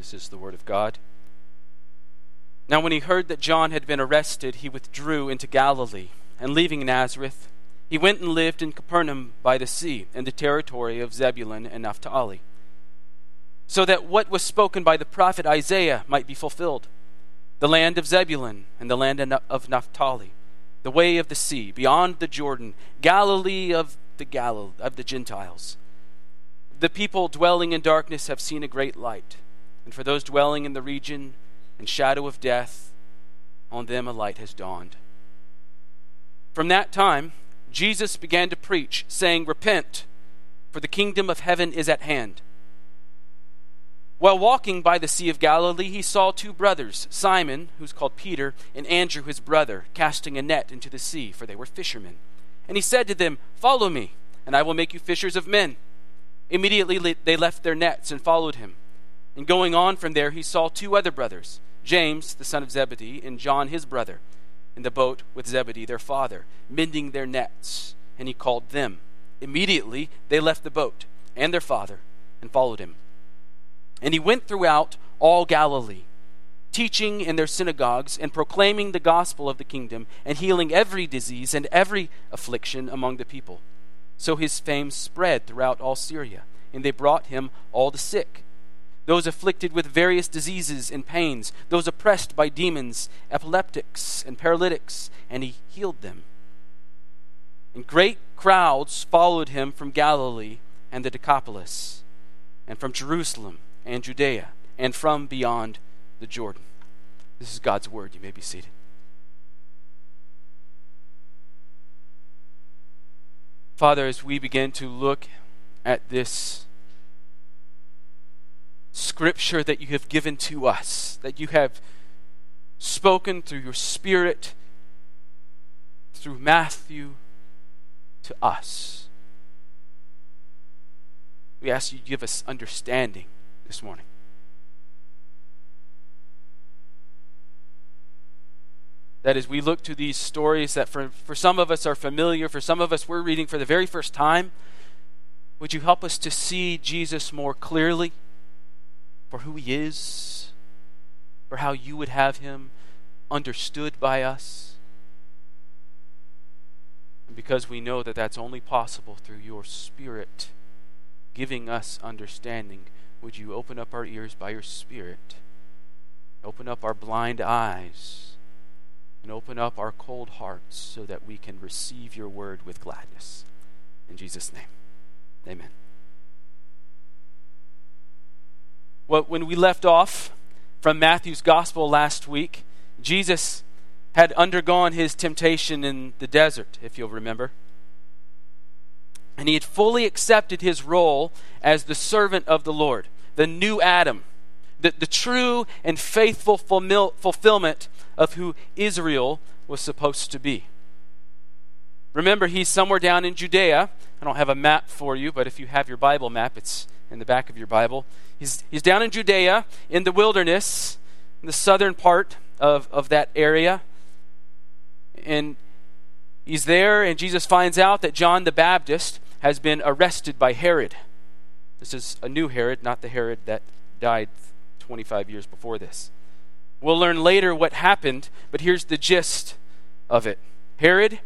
This is the word of God. Now, when he heard that John had been arrested, he withdrew into Galilee, and leaving Nazareth, he went and lived in Capernaum by the sea, in the territory of Zebulun and Naphtali, so that what was spoken by the prophet Isaiah might be fulfilled the land of Zebulun and the land of Naphtali, the way of the sea, beyond the Jordan, Galilee of the Gal- of the Gentiles. The people dwelling in darkness have seen a great light, and for those dwelling in the region and shadow of death, on them a light has dawned. From that time, Jesus began to preach, saying, Repent, for the kingdom of heaven is at hand. While walking by the Sea of Galilee, he saw two brothers, Simon, who's called Peter, and Andrew, his brother, casting a net into the sea, for they were fishermen. And he said to them, Follow me, and I will make you fishers of men. Immediately they left their nets and followed him. And going on from there, he saw two other brothers, James, the son of Zebedee, and John, his brother in the boat with Zebedee their father, mending their nets, and he called them. Immediately they left the boat and their father and followed him. And he went throughout all Galilee, teaching in their synagogues and proclaiming the gospel of the kingdom and healing every disease and every affliction among the people. So his fame spread throughout all Syria, and they brought him all the sick those afflicted with various diseases and pains, those oppressed by demons, epileptics, and paralytics, and he healed them. And great crowds followed him from Galilee and the Decapolis, and from Jerusalem and Judea, and from beyond the Jordan. This is God's word. You may be seated. Father, as we begin to look at this scripture that you have given to us, that you have spoken through your Spirit, through Matthew, to us. We ask you to give us understanding this morning. That as we look to these stories that for, for some of us are familiar, for some of us we're reading for the very first time, would you help us to see Jesus more clearly? For who he is, for how you would have him understood by us. And because we know that that's only possible through your Spirit giving us understanding, would you open up our ears by your Spirit? Open up our blind eyes and open up our cold hearts so that we can receive your word with gladness. In Jesus' name, amen. When we left off from Matthew's gospel last week, Jesus had undergone his temptation in the desert, if you'll remember. And he had fully accepted his role as the servant of the Lord, the new Adam, the, the true and faithful fulfillment of who Israel was supposed to be. Remember, he's somewhere down in Judea. I don't have a map for you, but if you have your Bible map, it's in the back of your Bible. He's, he's down in Judea, in the wilderness, in the southern part of, of that area. And he's there, and Jesus finds out that John the Baptist has been arrested by Herod. This is a new Herod, not the Herod that died 25 years before this. We'll learn later what happened, but here's the gist of it Herod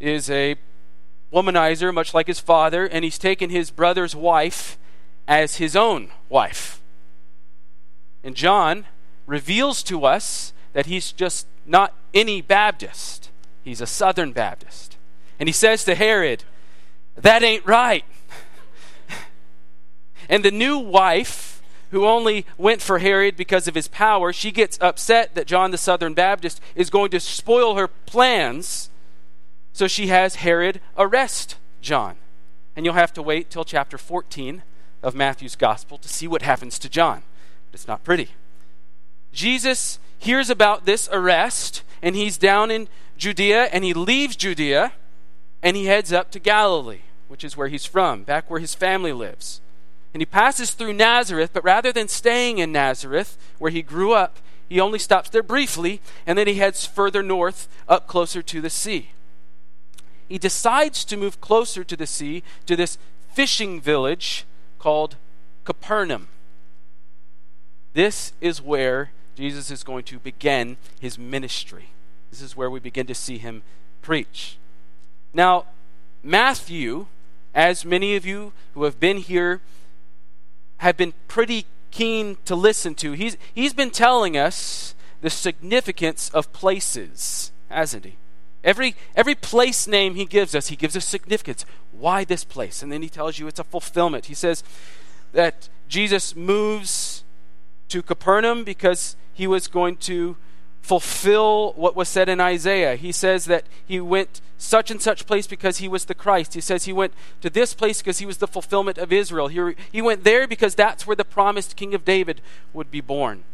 is a womanizer, much like his father, and he's taken his brother's wife as his own wife. And John reveals to us that he's just not any Baptist, he's a Southern Baptist. And he says to Herod, That ain't right. and the new wife, who only went for Herod because of his power, she gets upset that John the Southern Baptist is going to spoil her plans so she has Herod arrest John. And you'll have to wait till chapter 14 of Matthew's gospel to see what happens to John. It's not pretty. Jesus hears about this arrest, and he's down in Judea, and he leaves Judea, and he heads up to Galilee, which is where he's from, back where his family lives. And he passes through Nazareth, but rather than staying in Nazareth, where he grew up, he only stops there briefly, and then he heads further north, up closer to the sea he decides to move closer to the sea, to this fishing village called Capernaum. This is where Jesus is going to begin his ministry. This is where we begin to see him preach. Now, Matthew, as many of you who have been here have been pretty keen to listen to, he's, he's been telling us the significance of places, hasn't he? Every, every place name he gives us, he gives us significance. Why this place? And then he tells you it's a fulfillment. He says that Jesus moves to Capernaum because he was going to fulfill what was said in Isaiah. He says that he went such and such place because he was the Christ. He says he went to this place because he was the fulfillment of Israel. He, he went there because that's where the promised King of David would be born.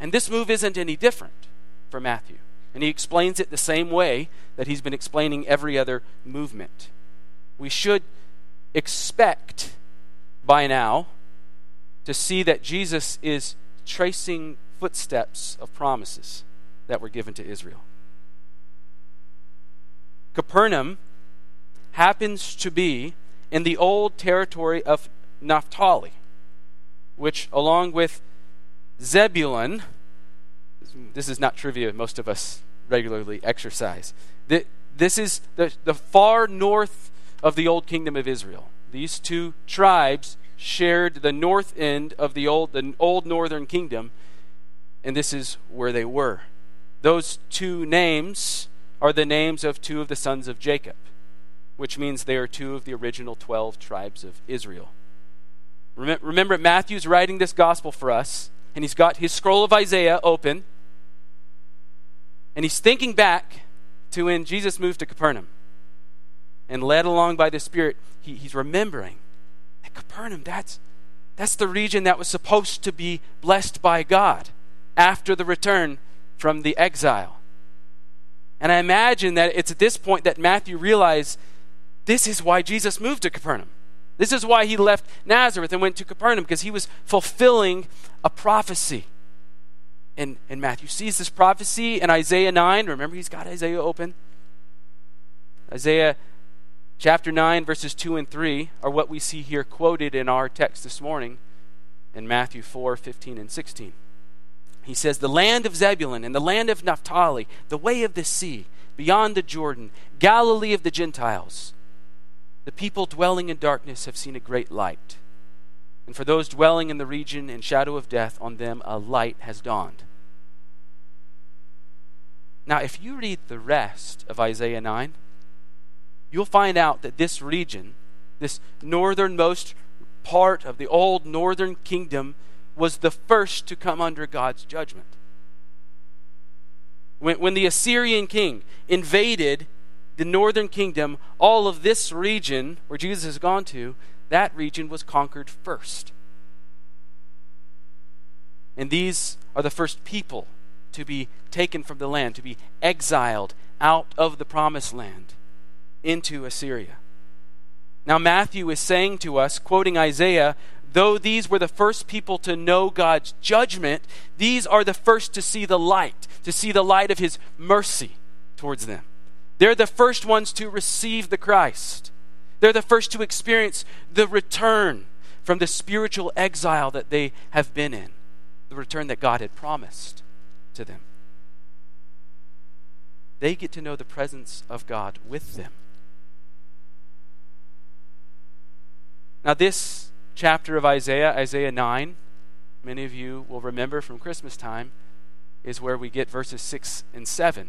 And this move isn't any different for Matthew. And he explains it the same way that he's been explaining every other movement. We should expect by now to see that Jesus is tracing footsteps of promises that were given to Israel. Capernaum happens to be in the old territory of Naphtali, which, along with Zebulun, this is not trivia, most of us regularly exercise. This is the, the far north of the old kingdom of Israel. These two tribes shared the north end of the old, the old northern kingdom, and this is where they were. Those two names are the names of two of the sons of Jacob, which means they are two of the original 12 tribes of Israel. Remember, Matthew's writing this gospel for us, and he's got his scroll of Isaiah open. And he's thinking back to when Jesus moved to Capernaum. And led along by the Spirit, he, he's remembering that Capernaum, that's, that's the region that was supposed to be blessed by God after the return from the exile. And I imagine that it's at this point that Matthew realized this is why Jesus moved to Capernaum. This is why he left Nazareth and went to Capernaum, because he was fulfilling a prophecy and, and Matthew sees this prophecy in Isaiah 9. Remember, he's got Isaiah open. Isaiah chapter 9, verses 2 and 3 are what we see here quoted in our text this morning in Matthew 4 15 and 16. He says, The land of Zebulun and the land of Naphtali, the way of the sea, beyond the Jordan, Galilee of the Gentiles. The people dwelling in darkness have seen a great light. And for those dwelling in the region and shadow of death, on them a light has dawned. Now, if you read the rest of Isaiah 9, you'll find out that this region, this northernmost part of the old northern kingdom, was the first to come under God's judgment. When, when the Assyrian king invaded the northern kingdom, all of this region where Jesus has gone to, that region was conquered first. And these are the first people to be taken from the land, to be exiled out of the promised land into Assyria. Now, Matthew is saying to us, quoting Isaiah, though these were the first people to know God's judgment, these are the first to see the light, to see the light of his mercy towards them. They're the first ones to receive the Christ. They're the first to experience the return from the spiritual exile that they have been in, the return that God had promised to them. They get to know the presence of God with them. Now, this chapter of Isaiah, Isaiah 9, many of you will remember from Christmas time, is where we get verses 6 and 7.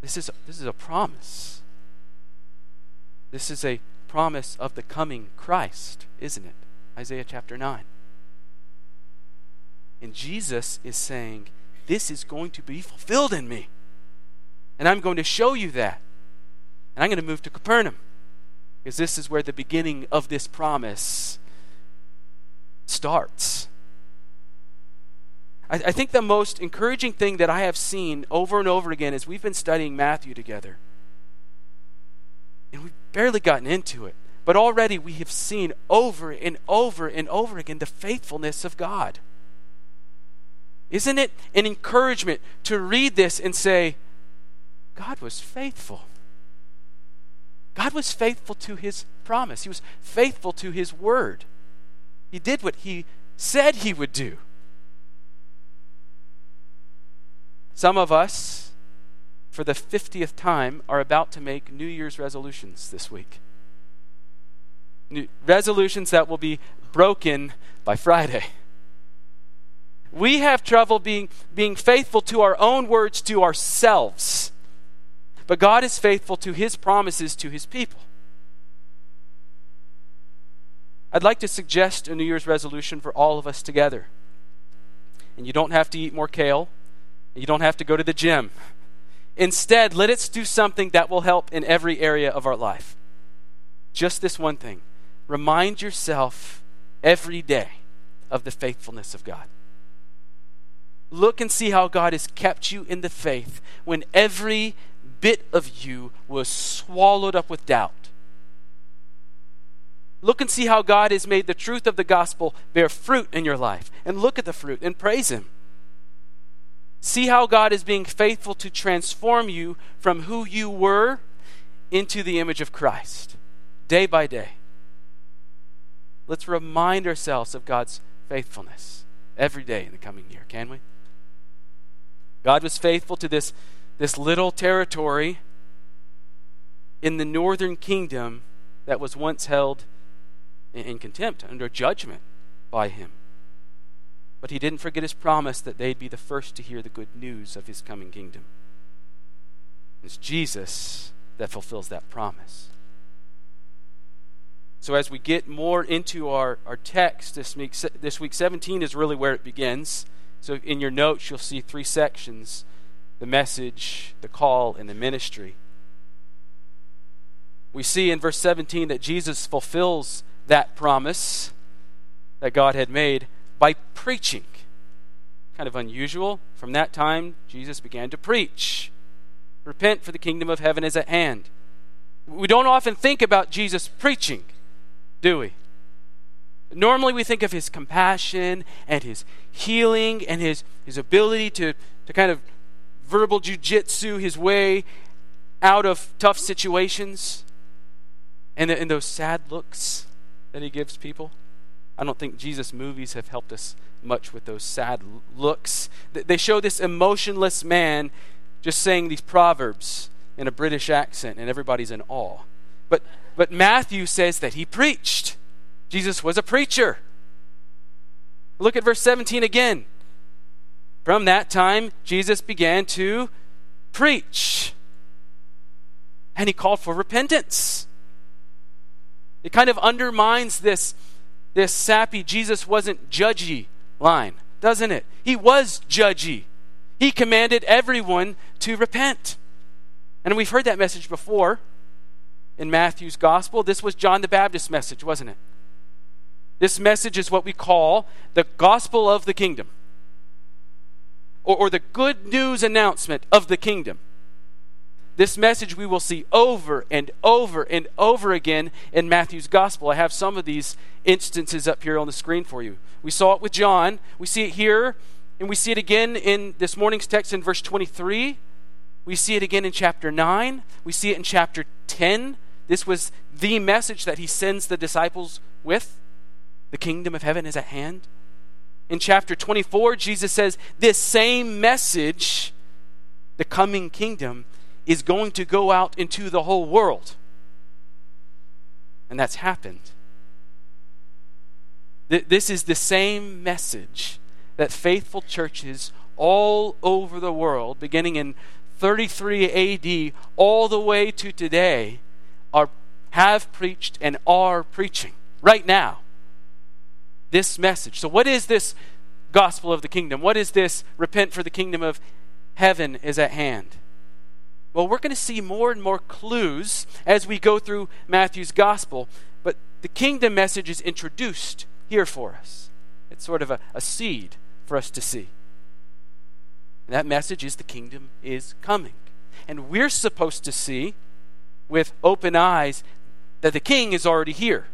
This is, this is a promise. This is a promise of the coming Christ, isn't it? Isaiah chapter 9. And Jesus is saying, This is going to be fulfilled in me. And I'm going to show you that. And I'm going to move to Capernaum. Because this is where the beginning of this promise starts. I, I think the most encouraging thing that I have seen over and over again is we've been studying Matthew together. And we've barely gotten into it. But already we have seen over and over and over again the faithfulness of God. Isn't it an encouragement to read this and say, God was faithful? God was faithful to his promise, He was faithful to his word. He did what He said He would do. Some of us, for the 50th time, are about to make New Year's resolutions this week. New, resolutions that will be broken by Friday. We have trouble being, being faithful to our own words to ourselves. But God is faithful to his promises to his people. I'd like to suggest a New Year's resolution for all of us together. And you don't have to eat more kale, you don't have to go to the gym. Instead, let us do something that will help in every area of our life. Just this one thing remind yourself every day of the faithfulness of God. Look and see how God has kept you in the faith when every bit of you was swallowed up with doubt. Look and see how God has made the truth of the gospel bear fruit in your life. And look at the fruit and praise Him. See how God is being faithful to transform you from who you were into the image of Christ, day by day. Let's remind ourselves of God's faithfulness every day in the coming year, can we? God was faithful to this, this little territory in the northern kingdom that was once held in, in contempt, under judgment by him. But he didn't forget his promise that they'd be the first to hear the good news of his coming kingdom. It's Jesus that fulfills that promise. So, as we get more into our, our text this week, this week, 17 is really where it begins. So, in your notes, you'll see three sections the message, the call, and the ministry. We see in verse 17 that Jesus fulfills that promise that God had made by preaching. Kind of unusual. From that time, Jesus began to preach. Repent, for the kingdom of heaven is at hand. We don't often think about Jesus preaching, do we? Normally, we think of his compassion and his healing and his, his ability to, to kind of verbal jujitsu his way out of tough situations and, and those sad looks that he gives people. I don't think Jesus' movies have helped us much with those sad looks. They show this emotionless man just saying these proverbs in a British accent, and everybody's in awe. But, but Matthew says that he preached. Jesus was a preacher. Look at verse 17 again. From that time, Jesus began to preach. And he called for repentance. It kind of undermines this, this sappy Jesus wasn't judgy line, doesn't it? He was judgy. He commanded everyone to repent. And we've heard that message before in Matthew's gospel. This was John the Baptist's message, wasn't it? This message is what we call the gospel of the kingdom, or, or the good news announcement of the kingdom. This message we will see over and over and over again in Matthew's gospel. I have some of these instances up here on the screen for you. We saw it with John, we see it here, and we see it again in this morning's text in verse 23. We see it again in chapter 9. We see it in chapter 10. This was the message that he sends the disciples with. The kingdom of heaven is at hand. In chapter 24, Jesus says, This same message, the coming kingdom, is going to go out into the whole world. And that's happened. This is the same message that faithful churches all over the world, beginning in 33 AD all the way to today, are, have preached and are preaching right now. This message. So, what is this gospel of the kingdom? What is this repent for the kingdom of heaven is at hand? Well, we're going to see more and more clues as we go through Matthew's gospel, but the kingdom message is introduced here for us. It's sort of a, a seed for us to see. And that message is the kingdom is coming. And we're supposed to see with open eyes that the king is already here.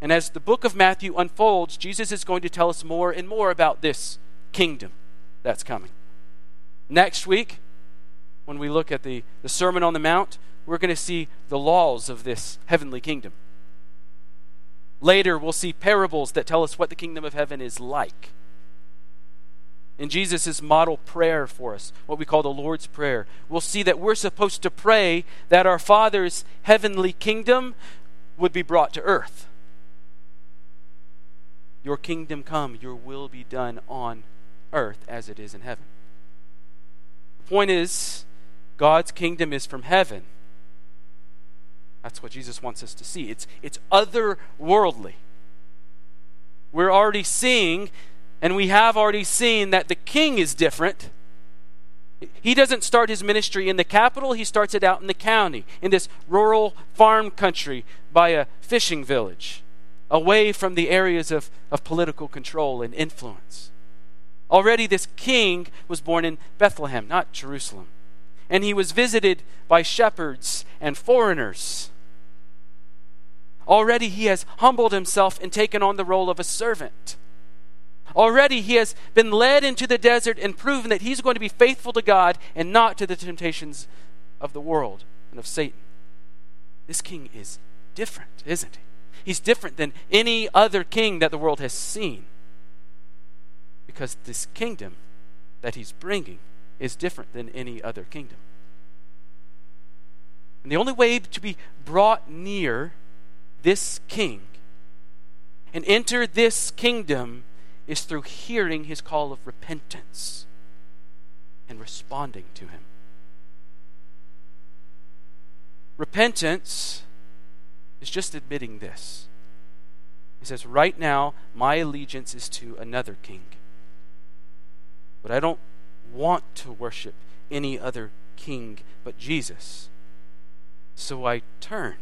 And as the book of Matthew unfolds, Jesus is going to tell us more and more about this kingdom that's coming. Next week, when we look at the, the Sermon on the Mount, we're going to see the laws of this heavenly kingdom. Later, we'll see parables that tell us what the kingdom of heaven is like. In Jesus' model prayer for us, what we call the Lord's Prayer, we'll see that we're supposed to pray that our Father's heavenly kingdom would be brought to earth. Your kingdom come, your will be done on earth as it is in heaven. The point is, God's kingdom is from heaven. That's what Jesus wants us to see. It's, it's otherworldly. We're already seeing, and we have already seen, that the king is different. He doesn't start his ministry in the capital, he starts it out in the county, in this rural farm country by a fishing village away from the areas of, of political control and influence. Already, this king was born in Bethlehem, not Jerusalem. And he was visited by shepherds and foreigners. Already, he has humbled himself and taken on the role of a servant. Already, he has been led into the desert and proven that he's going to be faithful to God and not to the temptations of the world and of Satan. This king is different, isn't he? He's different than any other king that the world has seen. Because this kingdom that he's bringing is different than any other kingdom. And the only way to be brought near this king and enter this kingdom is through hearing his call of repentance and responding to him. Repentance is just admitting this. He says, Right now, my allegiance is to another king. But I don't want to worship any other king but Jesus. So I turn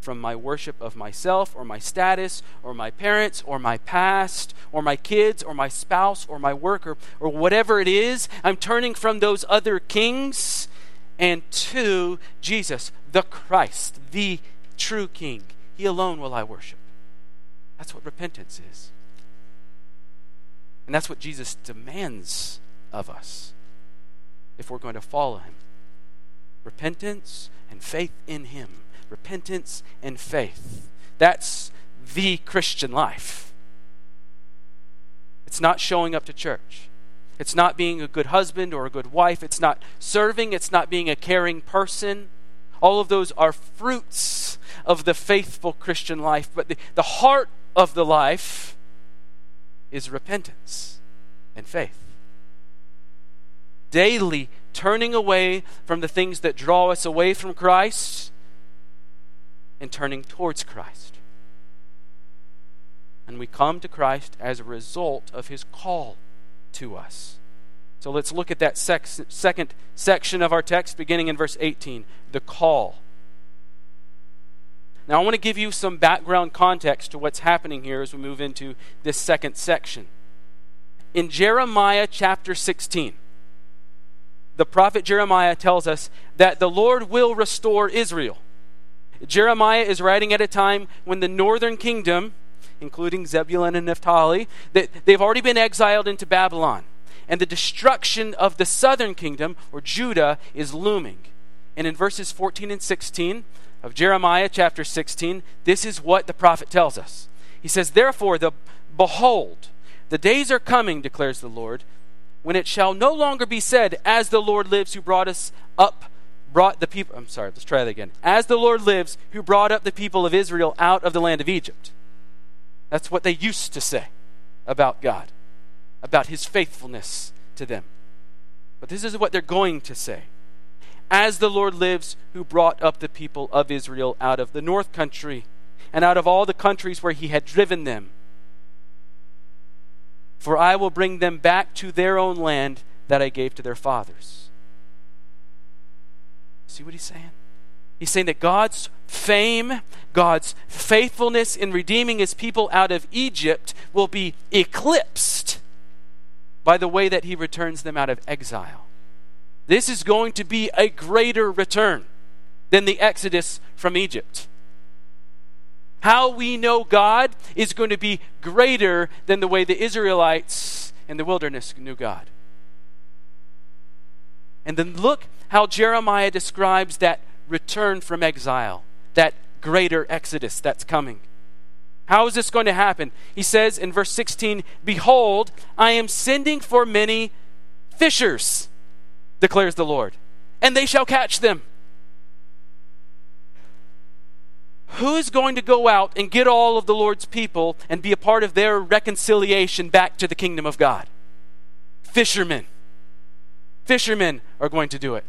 from my worship of myself or my status or my parents or my past or my kids or my spouse or my worker or whatever it is. I'm turning from those other kings and to Jesus, the Christ, the true King. He alone will I worship. That's what repentance is. And that's what Jesus demands of us if we're going to follow him. Repentance and faith in him. Repentance and faith. That's the Christian life. It's not showing up to church. It's not being a good husband or a good wife. It's not serving. It's not being a caring person. All of those are fruits of the faithful Christian life. But the, the heart of the life is repentance and faith. Daily turning away from the things that draw us away from Christ and turning towards Christ. And we come to Christ as a result of his call to us. So let's look at that sex, second section of our text, beginning in verse 18 the call. Now, I want to give you some background context to what's happening here as we move into this second section. In Jeremiah chapter 16, the prophet Jeremiah tells us that the Lord will restore Israel. Jeremiah is writing at a time when the northern kingdom, including Zebulun and Naphtali, that they've already been exiled into Babylon and the destruction of the southern kingdom, or Judah, is looming. And in verses 14 and 16 of Jeremiah chapter 16, this is what the prophet tells us. He says, Therefore, the behold, the days are coming, declares the Lord, when it shall no longer be said, As the Lord lives who brought us up, brought the people, I'm sorry, let's try that again. As the Lord lives who brought up the people of Israel out of the land of Egypt. That's what they used to say about God about his faithfulness to them. But this is what they're going to say. As the Lord lives, who brought up the people of Israel out of the north country and out of all the countries where he had driven them. For I will bring them back to their own land that I gave to their fathers. See what he's saying? He's saying that God's fame, God's faithfulness in redeeming his people out of Egypt will be eclipsed by the way that he returns them out of exile. This is going to be a greater return than the exodus from Egypt. How we know God is going to be greater than the way the Israelites in the wilderness knew God. And then look how Jeremiah describes that return from exile, that greater exodus that's coming. How is this going to happen? He says in verse 16, Behold, I am sending for many fishers, declares the Lord, and they shall catch them. Who's going to go out and get all of the Lord's people and be a part of their reconciliation back to the kingdom of God? Fishermen. Fishermen are going to do it.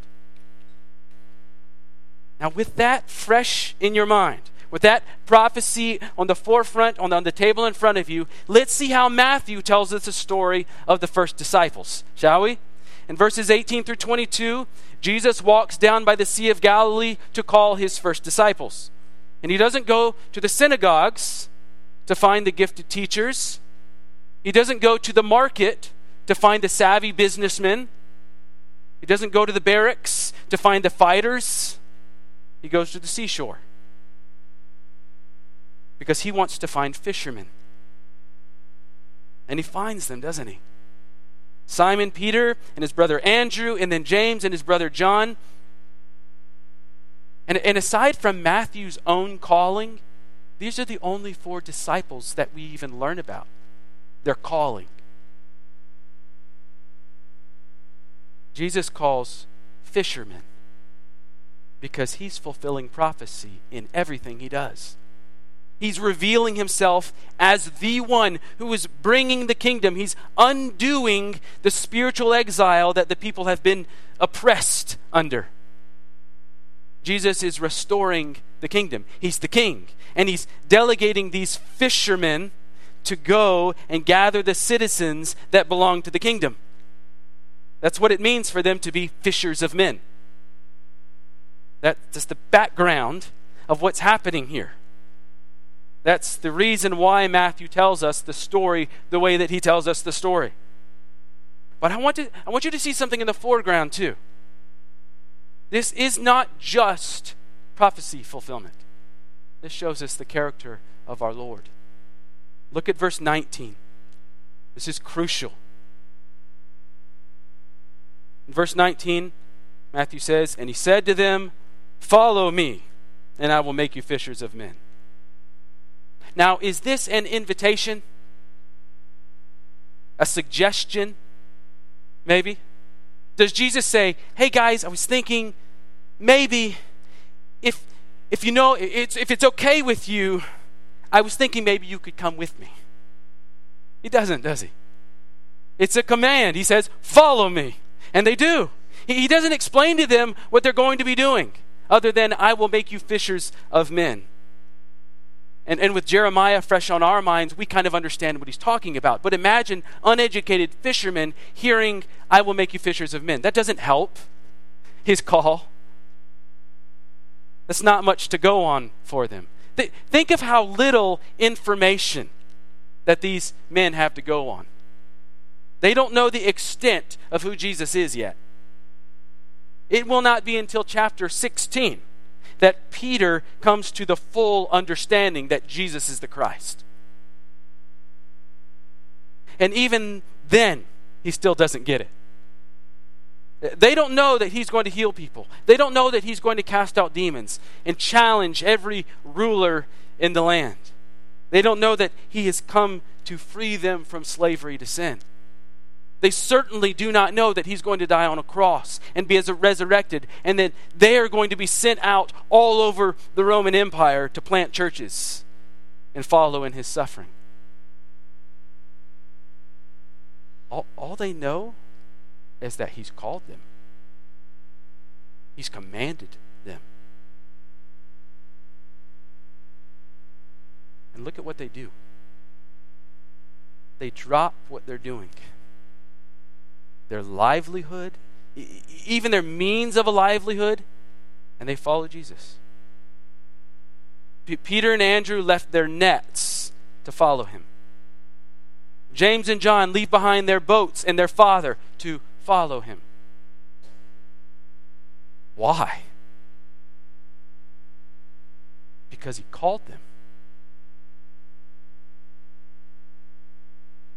Now, with that fresh in your mind, with that prophecy on the forefront, on the, on the table in front of you, let's see how Matthew tells us the story of the first disciples, shall we? In verses 18 through 22, Jesus walks down by the Sea of Galilee to call his first disciples. And he doesn't go to the synagogues to find the gifted teachers. He doesn't go to the market to find the savvy businessmen. He doesn't go to the barracks to find the fighters. He goes to the seashore because he wants to find fishermen. And he finds them, doesn't he? Simon Peter and his brother Andrew, and then James and his brother John. And, and aside from Matthew's own calling, these are the only four disciples that we even learn about. Their calling. Jesus calls fishermen because he's fulfilling prophecy in everything he does. He's revealing himself as the one who is bringing the kingdom. He's undoing the spiritual exile that the people have been oppressed under. Jesus is restoring the kingdom. He's the king. And he's delegating these fishermen to go and gather the citizens that belong to the kingdom. That's what it means for them to be fishers of men. That's just the background of what's happening here. That's the reason why Matthew tells us the story the way that he tells us the story. But I want, to, I want you to see something in the foreground, too. This is not just prophecy fulfillment, this shows us the character of our Lord. Look at verse 19. This is crucial. In verse 19, Matthew says, And he said to them, Follow me, and I will make you fishers of men. Now, is this an invitation? A suggestion? Maybe? Does Jesus say, Hey guys, I was thinking maybe if if you know it's if it's okay with you, I was thinking maybe you could come with me. He doesn't, does he? It's a command. He says, "Follow me." And they do. He doesn't explain to them what they're going to be doing other than I will make you fishers of men. And, and with Jeremiah fresh on our minds, we kind of understand what he's talking about. But imagine uneducated fishermen hearing, I will make you fishers of men. That doesn't help his call. That's not much to go on for them. Th- think of how little information that these men have to go on. They don't know the extent of who Jesus is yet. It will not be until chapter 16 that Peter comes to the full understanding that Jesus is the Christ. And even then, he still doesn't get it. They don't know that he's going to heal people. They don't know that he's going to cast out demons and challenge every ruler in the land. They don't know that he has come to free them from slavery to sin. They certainly do not know that he's going to die on a cross and be as resurrected, and that they are going to be sent out all over the Roman Empire to plant churches and follow in his suffering. All, all they know is that He's called them, He's commanded them. And look at what they do they drop what they're doing their livelihood, even their means of a livelihood, and they follow Jesus. P- Peter and Andrew left their nets to follow him. James and John leave behind their boats and their father to follow him. Why? Because he called them.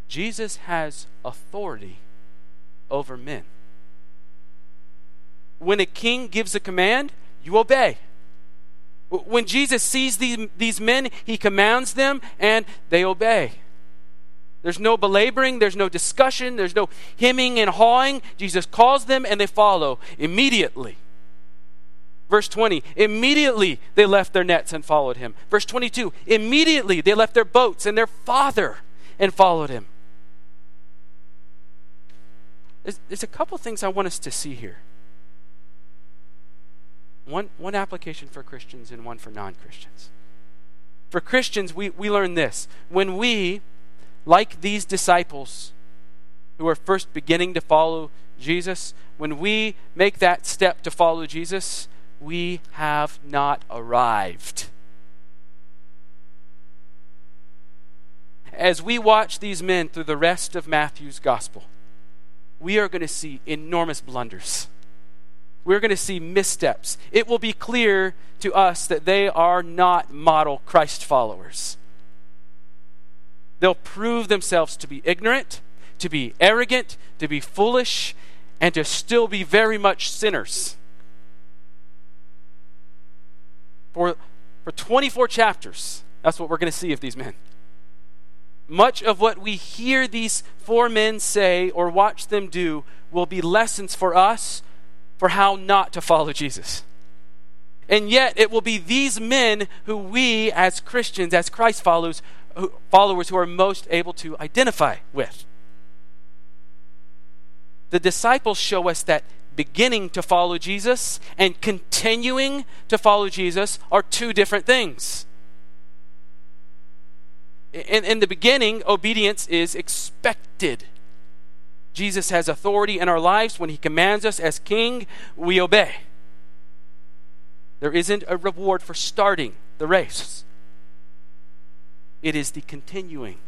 Jesus has authority over men. When a king gives a command, you obey. When Jesus sees these, these men, he commands them and they obey. There's no belaboring, there's no discussion, there's no hemming and hawing. Jesus calls them and they follow immediately. Verse 20, immediately they left their nets and followed him. Verse 22, immediately they left their boats and their father and followed him. There's, there's a couple things I want us to see here. One, one application for Christians and one for non Christians. For Christians, we, we learn this. When we, like these disciples who are first beginning to follow Jesus, when we make that step to follow Jesus, we have not arrived. As we watch these men through the rest of Matthew's gospel, we are going to see enormous blunders. We're going to see missteps. It will be clear to us that they are not model Christ followers. They'll prove themselves to be ignorant, to be arrogant, to be foolish, and to still be very much sinners. For, for 24 chapters, that's what we're going to see of these men. Much of what we hear these four men say or watch them do will be lessons for us for how not to follow Jesus. And yet, it will be these men who we, as Christians, as Christ followers, followers, who are most able to identify with. The disciples show us that beginning to follow Jesus and continuing to follow Jesus are two different things in, in the beginning, obedience is expected. Jesus has authority in our lives. When he commands us as king, we obey. There isn't a reward for starting the race, it is the continuing,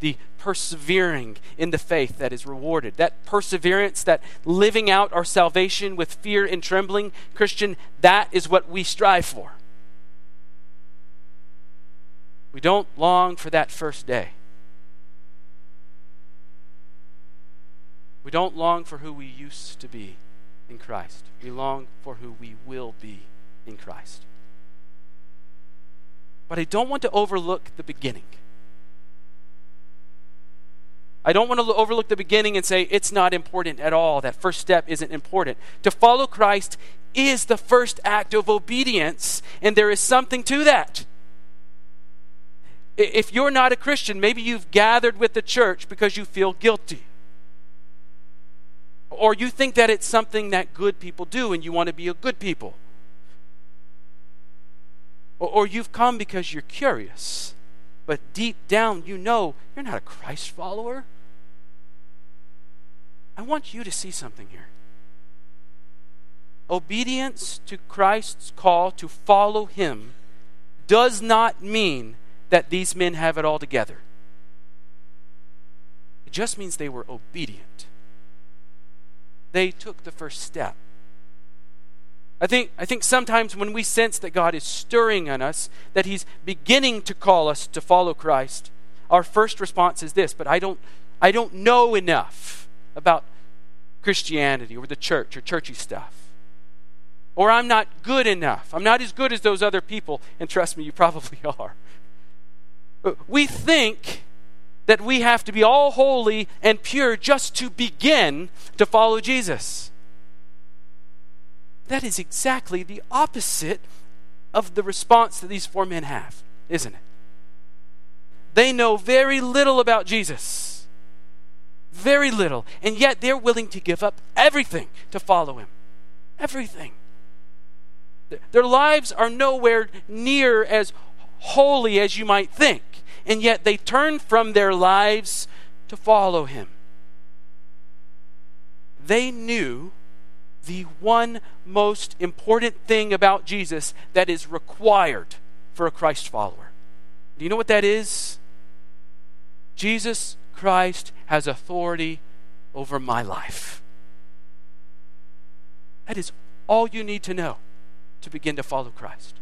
the persevering in the faith that is rewarded. That perseverance, that living out our salvation with fear and trembling, Christian, that is what we strive for. We don't long for that first day. We don't long for who we used to be in Christ. We long for who we will be in Christ. But I don't want to overlook the beginning. I don't want to overlook the beginning and say it's not important at all. That first step isn't important. To follow Christ is the first act of obedience, and there is something to that. If you're not a Christian, maybe you've gathered with the church because you feel guilty. Or you think that it's something that good people do and you want to be a good people. Or, you've come because you're curious, but deep down you know you're not a Christ follower. I want you to see something here. Obedience to Christ's call to follow Him does not mean that these men have it all together. It just means they were obedient. They took the first step. I think, I think sometimes when we sense that God is stirring on us, that He's beginning to call us to follow Christ, our first response is this, but I don't, I don't know enough about Christianity or the church or churchy stuff. Or I'm not good enough. I'm not as good as those other people, and trust me, you probably are we think that we have to be all holy and pure just to begin to follow Jesus. That is exactly the opposite of the response that these four men have, isn't it? They know very little about Jesus. Very little. And yet they're willing to give up everything to follow him. Everything. Their lives are nowhere near as holy as you might think and yet they turn from their lives to follow him. They knew the one most important thing about Jesus that is required for a Christ follower. Do you know what that is? Jesus Christ has authority over my life. That is all you need to know to begin to follow Christ.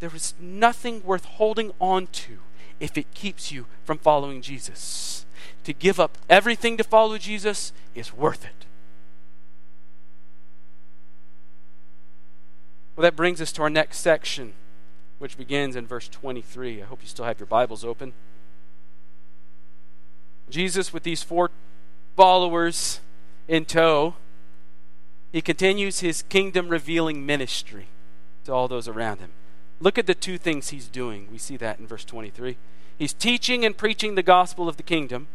There is nothing worth holding on to if it keeps you from following Jesus. To give up everything to follow Jesus is worth it. Well, that brings us to our next section, which begins in verse 23. I hope you still have your Bibles open. Jesus, with these four followers in tow, he continues his kingdom revealing ministry to all those around him. Look at the two things he's doing. We see that in verse 23. He's teaching and preaching the gospel of the kingdom,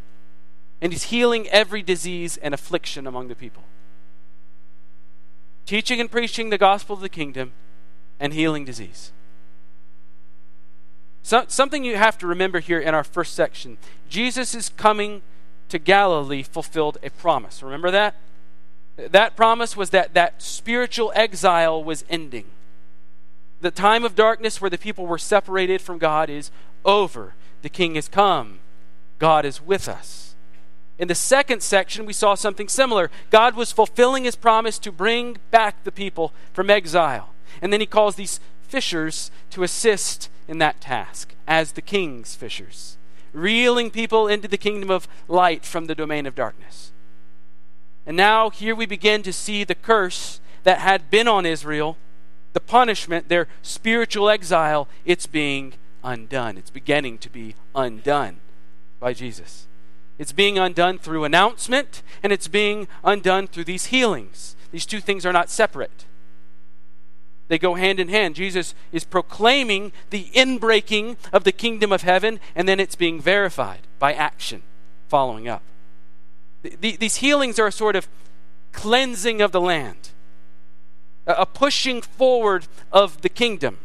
and he's healing every disease and affliction among the people. Teaching and preaching the gospel of the kingdom and healing disease. So, something you have to remember here in our first section Jesus is coming to Galilee fulfilled a promise. Remember that? That promise was that that spiritual exile was ending. The time of darkness where the people were separated from God is over. The king has come. God is with us. In the second section, we saw something similar. God was fulfilling his promise to bring back the people from exile. And then he calls these fishers to assist in that task as the king's fishers, reeling people into the kingdom of light from the domain of darkness. And now here we begin to see the curse that had been on Israel, the punishment, their spiritual exile, it's being undone. It's beginning to be undone by Jesus. It's being undone through announcement, and it's being undone through these healings. These two things are not separate. They go hand in hand. Jesus is proclaiming the inbreaking of the kingdom of heaven, and then it's being verified by action following up. The, these healings are a sort of cleansing of the land, a pushing forward of the kingdom.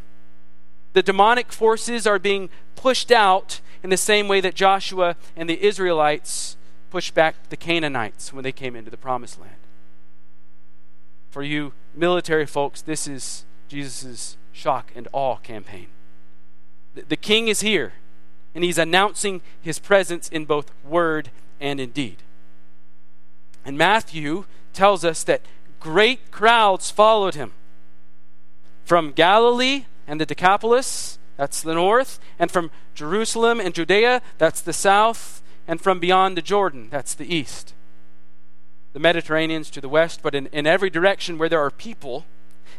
The demonic forces are being pushed out in the same way that Joshua and the Israelites pushed back the Canaanites when they came into the promised land. For you military folks, this is Jesus' shock and awe campaign. The, king is here, and he's announcing his presence in both word and in deed. And Matthew tells us that great crowds followed him from Galilee and the Decapolis, that's the north, and from Jerusalem and Judea, that's the south, and from beyond the Jordan, that's the east. The Mediterranean's to the west, but in, in every direction where there are people,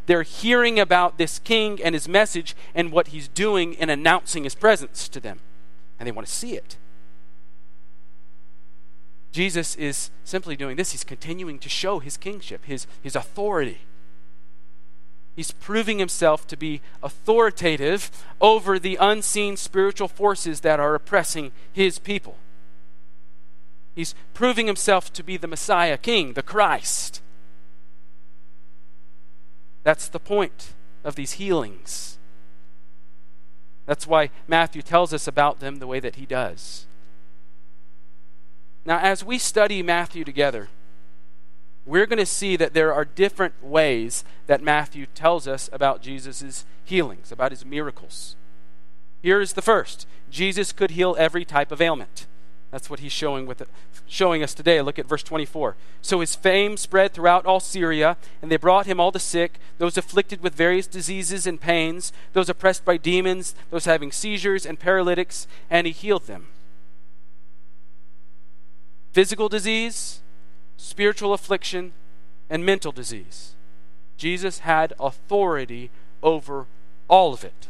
they're hearing about this king and his message and what he's doing and announcing his presence to them. And they want to see it. Jesus is simply doing this. He's continuing to show his kingship, his, his authority. He's proving himself to be authoritative over the unseen spiritual forces that are oppressing his people. He's proving himself to be the Messiah King, the Christ. That's the point of these healings. That's why Matthew tells us about them the way that he does. Now, as we study Matthew together, we're going to see that there are different ways that Matthew tells us about Jesus' healings, about his miracles. Here's the first Jesus could heal every type of ailment. That's what he's showing, with it, showing us today. Look at verse 24. So his fame spread throughout all Syria, and they brought him all the sick, those afflicted with various diseases and pains, those oppressed by demons, those having seizures and paralytics, and he healed them physical disease, spiritual affliction, and mental disease. Jesus had authority over all of it.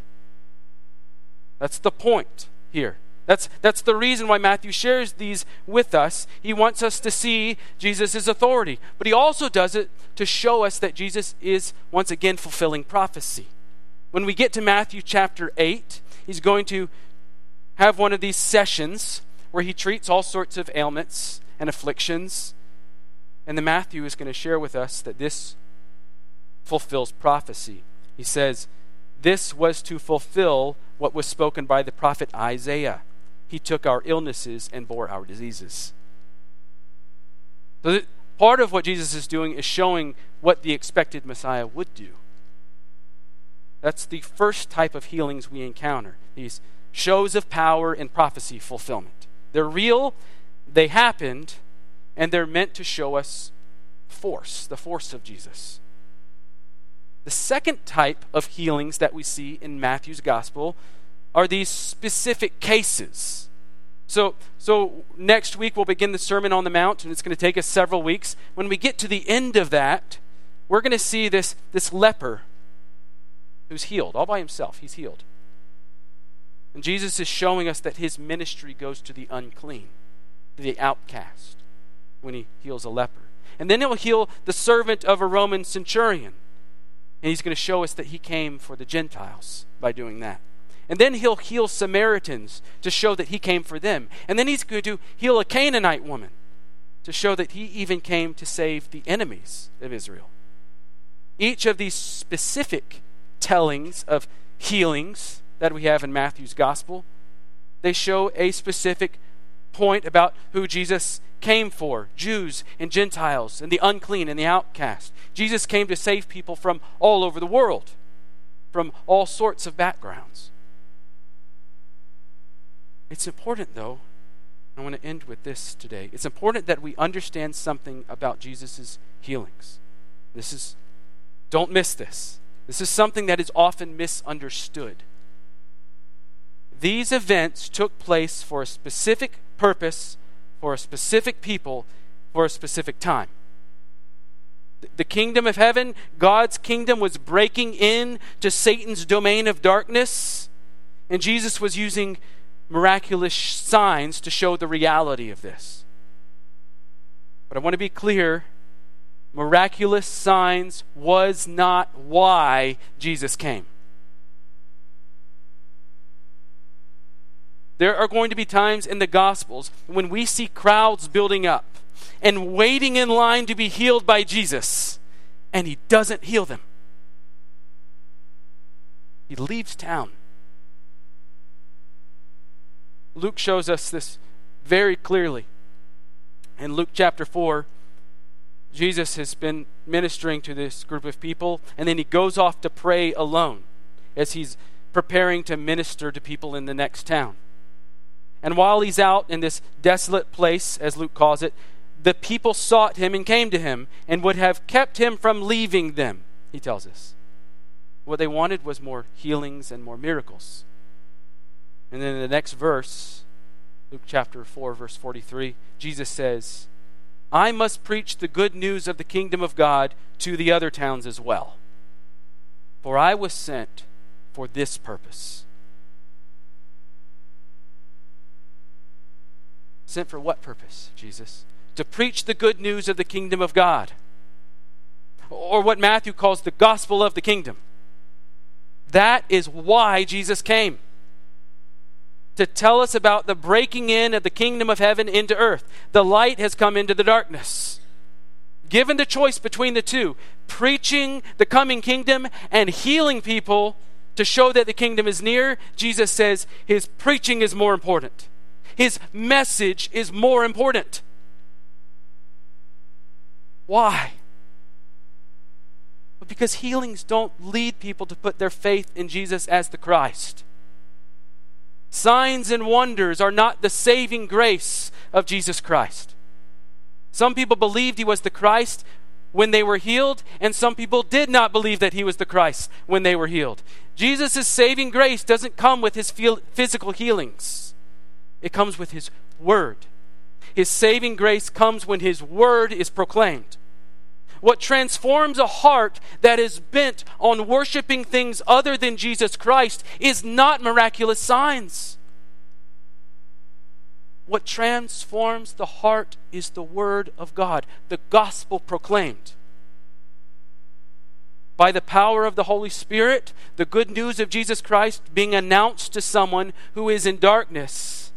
That's the point here. That's, that's the reason why Matthew shares these with us. He wants us to see Jesus' authority, but he also does it to show us that Jesus is once again fulfilling prophecy. When we get to Matthew chapter 8, he's going to have one of these sessions where he treats all sorts of ailments and afflictions. And then Matthew is going to share with us that this fulfills prophecy. He says, This was to fulfill what was spoken by the prophet Isaiah. He took our illnesses and bore our diseases. So, part of what Jesus is doing is showing what the expected Messiah would do. That's the first type of healings we encounter these shows of power and prophecy fulfillment. They're real, they happened, and they're meant to show us force, the force of Jesus. The second type of healings that we see in Matthew's gospel are these specific cases. So, so next week we'll begin the Sermon on the Mount, and it's going to take us several weeks. When we get to the end of that, we're going to see this, this leper who's healed, all by himself. He's healed. And Jesus is showing us that his ministry goes to the unclean, to the outcast, when he heals a leper. And then he'll heal the servant of a Roman centurion. And he's going to show us that he came for the Gentiles by doing that. And then he'll heal Samaritans to show that he came for them. And then he's going to heal a Canaanite woman to show that he even came to save the enemies of Israel. Each of these specific tellings of healings that we have in Matthew's gospel, they show a specific point about who Jesus came for Jews and Gentiles, and the unclean and the outcast. Jesus came to save people from all over the world, from all sorts of backgrounds. It's important, though, I want to end with this today. It's important that we understand something about Jesus' healings. This is, don't miss this. This is something that is often misunderstood. These events took place for a specific purpose for a specific people for a specific time. The kingdom of heaven, God's kingdom, was breaking in to Satan's domain of darkness, and Jesus was using miraculous signs to show the reality of this. But I want to be clear miraculous signs was not why Jesus came. There are going to be times in the Gospels when we see crowds building up and waiting in line to be healed by Jesus, and he doesn't heal them. He leaves town. Luke shows us this very clearly. In Luke chapter 4, Jesus has been ministering to this group of people, and then he goes off to pray alone as he's preparing to minister to people in the next town. And while he's out in this desolate place, as Luke calls it, the people sought him and came to him and would have kept him from leaving them, he tells us. What they wanted was more healings and more miracles. And then in the next verse, Luke chapter 4, verse 43, Jesus says, I must preach the good news of the kingdom of God to the other towns as well. For I was sent for this purpose Sent for what purpose, Jesus? To preach the good news of the kingdom of God. Or what Matthew calls the gospel of the kingdom. That is why Jesus came. To tell us about the breaking in of the kingdom of heaven into earth. The light has come into the darkness. Given the choice between the two, preaching the coming kingdom and healing people to show that the kingdom is near, Jesus says his preaching is more important. His message is more important. Why? because healings don't lead people to put their faith in Jesus as the Christ. Signs and wonders are not the saving grace of Jesus Christ. Some people believed he was the Christ when they were healed, and some people did not believe that he was the Christ when they were healed. Jesus' saving grace doesn't come with his physical healings. It comes with His Word. His saving grace comes when His Word is proclaimed. What transforms a heart that is bent on worshiping things other than Jesus Christ is not miraculous signs. What transforms the heart is the Word of God, the gospel proclaimed. By the power of the Holy Spirit, the good news of Jesus Christ being announced to someone who is in darkness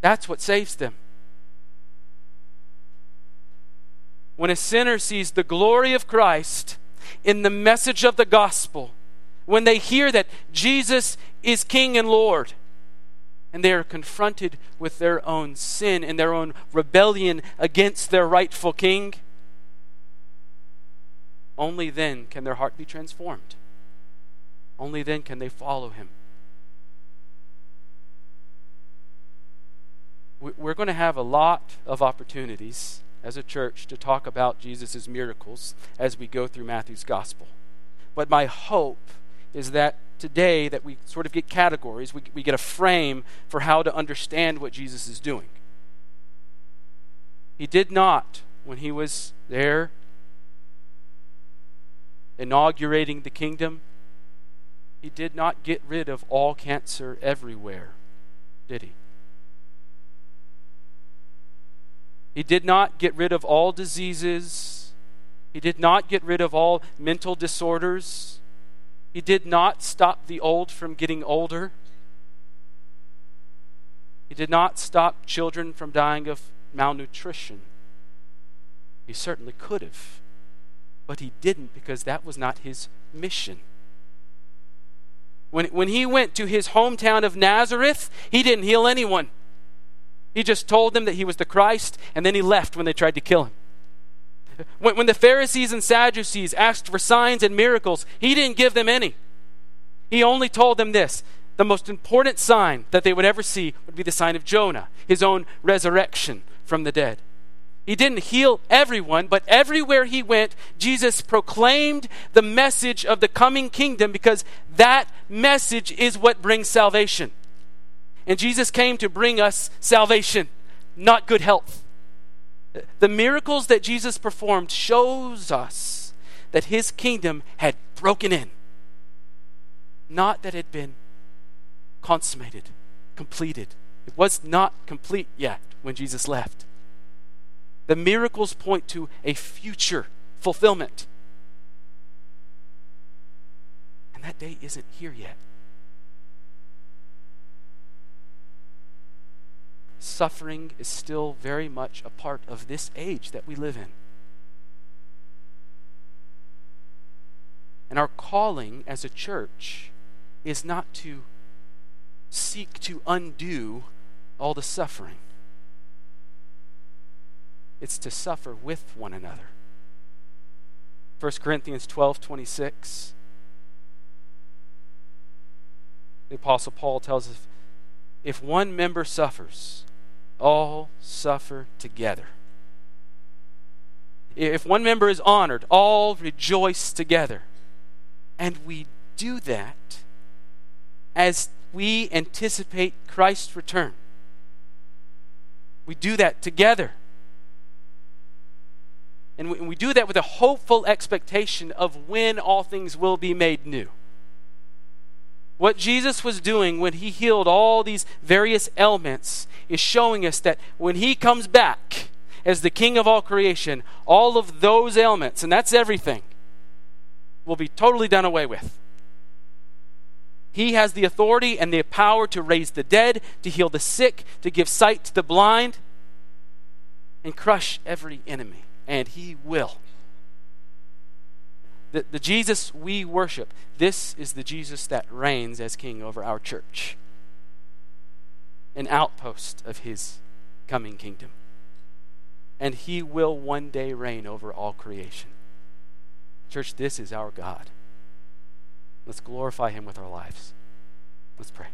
that's what saves them. When a sinner sees the glory of Christ in the message of the gospel, when they hear that Jesus is King and Lord, and they are confronted with their own sin and their own rebellion against their rightful King, only then can their heart be transformed. Only then can they follow him. We're going to have a lot of opportunities as a church to talk about Jesus' miracles as we go through Matthew's gospel. But my hope is that today that we sort of get categories, we, we get a frame for how to understand what Jesus is doing. He did not, when he was there inaugurating the kingdom, he did not get rid of all cancer everywhere, did he? He did not get rid of all diseases. He did not get rid of all mental disorders. He did not stop the old from getting older. He did not stop children from dying of malnutrition. He certainly could have, but he didn't because that was not his mission. When, when he went to his hometown of Nazareth, he didn't heal anyone. He just told them that he was the Christ, and then he left when they tried to kill him. When, when the Pharisees and Sadducees asked for signs and miracles, he didn't give them any. He only told them this the most important sign that they would ever see would be the sign of Jonah, his own resurrection from the dead. He didn't heal everyone, but everywhere he went, Jesus proclaimed the message of the coming kingdom because that message is what brings salvation. And Jesus came to bring us salvation, not good health. The miracles that Jesus performed shows us that his kingdom had broken in. Not that it had been consummated, completed. It was not complete yet when Jesus left. The miracles point to a future fulfillment. And that day isn't here yet. Suffering is still very much a part of this age that we live in. And our calling as a church is not to seek to undo all the suffering, it's to suffer with one another. 1 Corinthians 12 26. The Apostle Paul tells us if one member suffers, all suffer together. If one member is honored, all rejoice together. And we do that as we anticipate Christ's return. We do that together. And we, do that with a hopeful expectation of when all things will be made new. What Jesus was doing when he healed all these various ailments is showing us that when he comes back as the king of all creation, all of those ailments, and that's everything, will be totally done away with. He has the authority and the power to raise the dead, to heal the sick, to give sight to the blind, and crush every enemy. And he will the, the Jesus we worship, this is the Jesus that reigns as king over our church, an outpost of his coming kingdom. And he will one day reign over all creation. Church, this is our God. Let's glorify him with our lives. Let's pray.